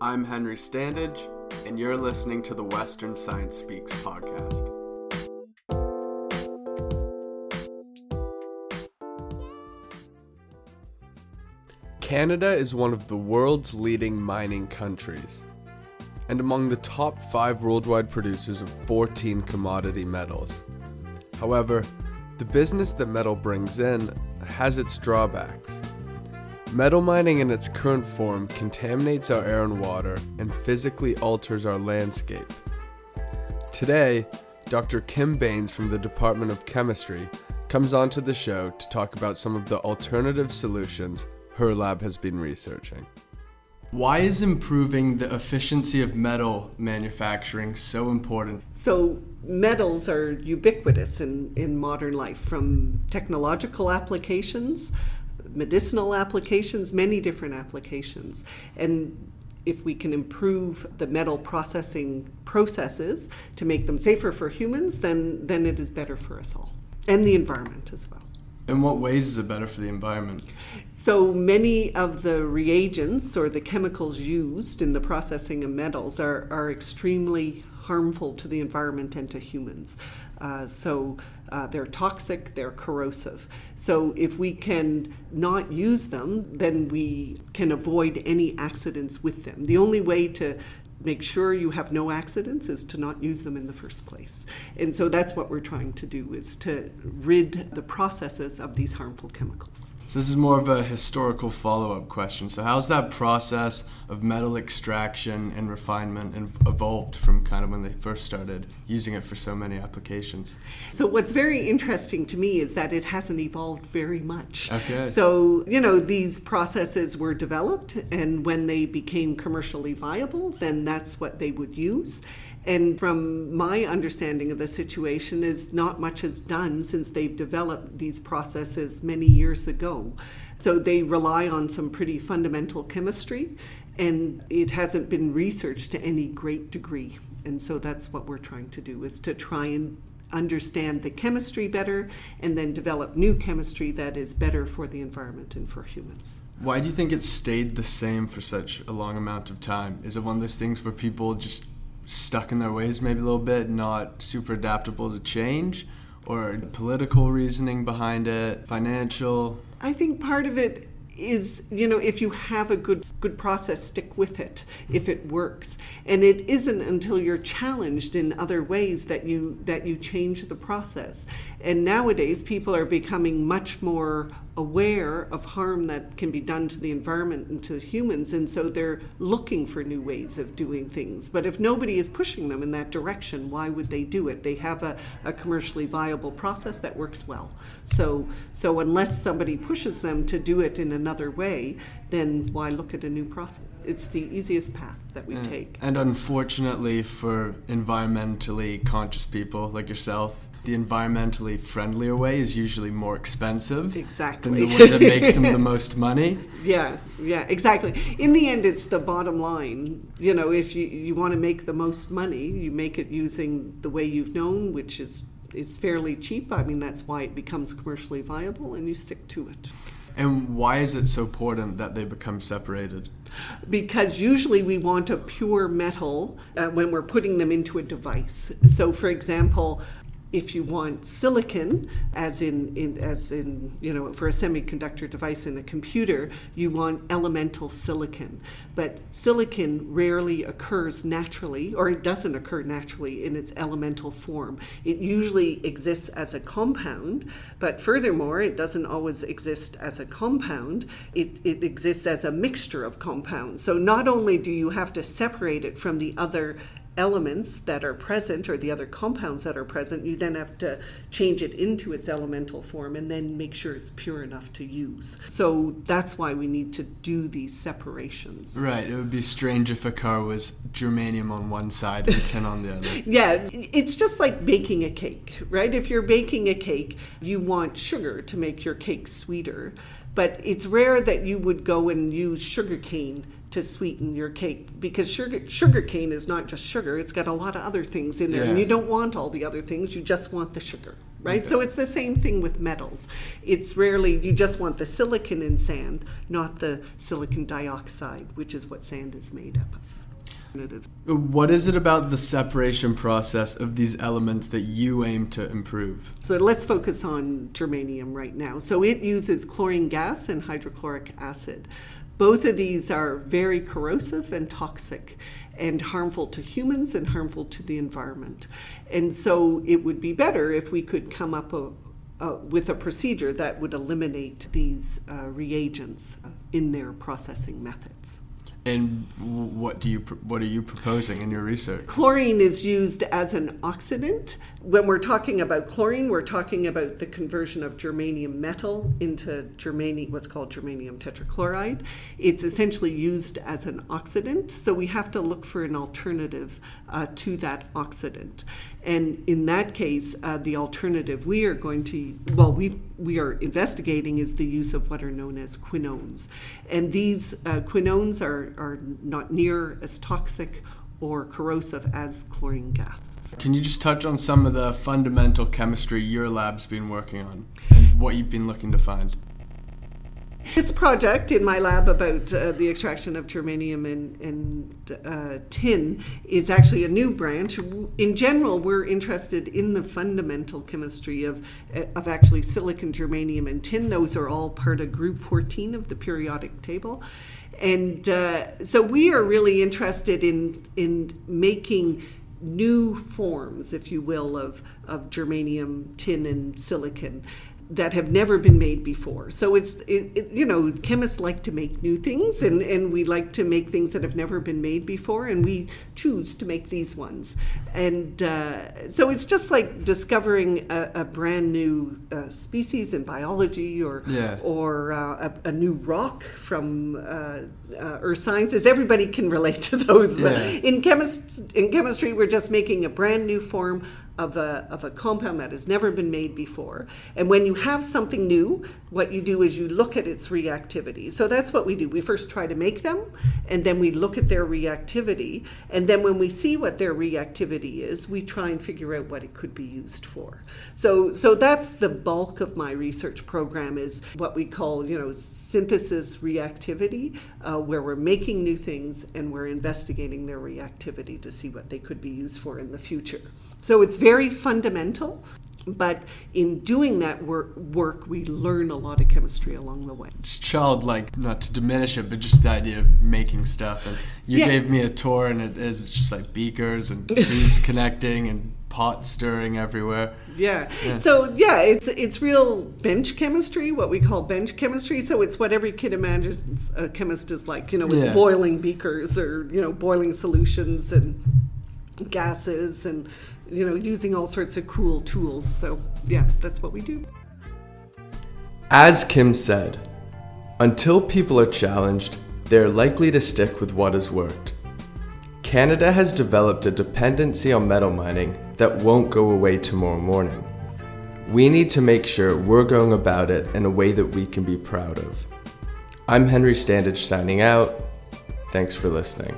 I'm Henry Standage, and you're listening to the Western Science Speaks podcast. Canada is one of the world's leading mining countries, and among the top five worldwide producers of 14 commodity metals. However, the business that metal brings in has its drawbacks. Metal mining in its current form contaminates our air and water and physically alters our landscape. Today, Dr. Kim Baines from the Department of Chemistry comes onto the show to talk about some of the alternative solutions her lab has been researching. Why is improving the efficiency of metal manufacturing so important? So, metals are ubiquitous in, in modern life, from technological applications, medicinal applications, many different applications. And if we can improve the metal processing processes to make them safer for humans, then, then it is better for us all and the environment as well. In what ways is it better for the environment? So many of the reagents or the chemicals used in the processing of metals are, are extremely harmful to the environment and to humans. Uh, so uh, they're toxic, they're corrosive. So if we can not use them, then we can avoid any accidents with them. The only way to make sure you have no accidents is to not use them in the first place. And so that's what we're trying to do is to rid the processes of these harmful chemicals. So this is more of a historical follow-up question. So how's that process of metal extraction and refinement evolved from kind of when they first started using it for so many applications? So what's very interesting to me is that it hasn't evolved very much. Okay. So, you know, these processes were developed and when they became commercially viable, then that's what they would use. And from my understanding of the situation, is not much has done since they've developed these processes many years ago. So they rely on some pretty fundamental chemistry, and it hasn't been researched to any great degree. And so that's what we're trying to do is to try and understand the chemistry better and then develop new chemistry that is better for the environment and for humans. Why do you think it stayed the same for such a long amount of time? Is it one of those things where people just stuck in their ways maybe a little bit, not super adaptable to change, or political reasoning behind it, financial? I think part of it is you know if you have a good good process stick with it if it works and it isn't until you're challenged in other ways that you that you change the process and nowadays people are becoming much more aware of harm that can be done to the environment and to humans, and so they're looking for new ways of doing things. But if nobody is pushing them in that direction, why would they do it? They have a, a commercially viable process that works well. So, so unless somebody pushes them to do it in another way, then why look at a new process? It's the easiest path that we and, take. And unfortunately, for environmentally conscious people like yourself, the environmentally friendlier way is usually more expensive exactly. than the way that makes them the most money. Yeah, yeah, exactly. In the end, it's the bottom line. You know, if you, you want to make the most money, you make it using the way you've known, which is is fairly cheap. I mean, that's why it becomes commercially viable, and you stick to it. And why is it so important that they become separated? Because usually we want a pure metal uh, when we're putting them into a device. So, for example, if you want silicon, as in, in, as in you know for a semiconductor device in a computer, you want elemental silicon. But silicon rarely occurs naturally, or it doesn't occur naturally in its elemental form. It usually exists as a compound, but furthermore, it doesn't always exist as a compound. It, it exists as a mixture of compounds. So not only do you have to separate it from the other elements that are present or the other compounds that are present, you then have to change it into its elemental form and then make sure it's pure enough to use. So that's why we need to do these separations. Right. It would be strange if a car was germanium on one side and tin on the other. yeah. It's just like baking a cake, right? If you're baking a cake, you want sugar to make your cake sweeter. But it's rare that you would go and use sugar cane to sweeten your cake because sugar sugar cane is not just sugar it's got a lot of other things in there yeah. and you don't want all the other things you just want the sugar right? Okay. So it's the same thing with metals. It's rarely, you just want the silicon in sand, not the silicon dioxide, which is what sand is made up of. What is it about the separation process of these elements that you aim to improve? So let's focus on germanium right now. So it uses chlorine gas and hydrochloric acid. Both of these are very corrosive and toxic and harmful to humans and harmful to the environment. And so it would be better if we could come up a, uh, with a procedure that would eliminate these uh, reagents in their processing methods. And what do you what are you proposing in your research? Chlorine is used as an oxidant. When we're talking about chlorine, we're talking about the conversion of germanium metal into germanium, what's called germanium tetrachloride. It's essentially used as an oxidant, so we have to look for an alternative uh, to that oxidant. And in that case, uh, the alternative we are going to, well, we, we are investigating is the use of what are known as quinones. And these uh, quinones are, are not near as toxic or corrosive as chlorine gas. Can you just touch on some of the fundamental chemistry your lab's been working on and what you've been looking to find? This project in my lab about uh, the extraction of germanium and, and uh, tin is actually a new branch. In general, we're interested in the fundamental chemistry of, of actually silicon, germanium, and tin. Those are all part of group 14 of the periodic table. And uh, so we are really interested in, in making new forms, if you will, of, of germanium, tin, and silicon that have never been made before. So it's it, it, you know chemists like to make new things, and and we like to make things that have never been made before, and we choose to make these ones. And uh, so it's just like discovering a, a brand new uh, species in biology, or yeah. or uh, a, a, new rock from uh, uh, earth sciences. Everybody can relate to those. Yeah. In chemist in chemistry, we're just making a brand new form of a, of a compound that has never been made before. And when you have something new, what you do is you look at its reactivity. So that's what we do. We first try to make them, and then we look at their reactivity. And then when we see what their reactivity is, we try and figure out what it could be used for. So, so that's the bulk of my research program is what we call, you know, synthesis reactivity, uh, where we're making new things and we're investigating their reactivity to see what they could be used for in the future. So it's very fundamental, but in doing that work, work, we learn a lot of chemistry along the way. It's childlike, not to diminish it, but just the idea of making stuff. And you Yeah. gave me a tour, and it is it's just like beakers and tubes connecting and pots stirring everywhere. Yeah. Yeah. So yeah, it's it's real bench chemistry, what we call bench chemistry. So it's what every kid imagines a chemist is like, you know, with Yeah. boiling beakers or you know boiling solutions and gases and you know using all sorts of cool tools. So yeah, that's what we do. As Kim said, until people are challenged, they are likely to stick with what has worked. Canada has developed a dependency on metal mining that won't go away tomorrow morning. We need to make sure we're going about it in a way that we can be proud of. I'm Henry Standage signing out. Thanks for listening.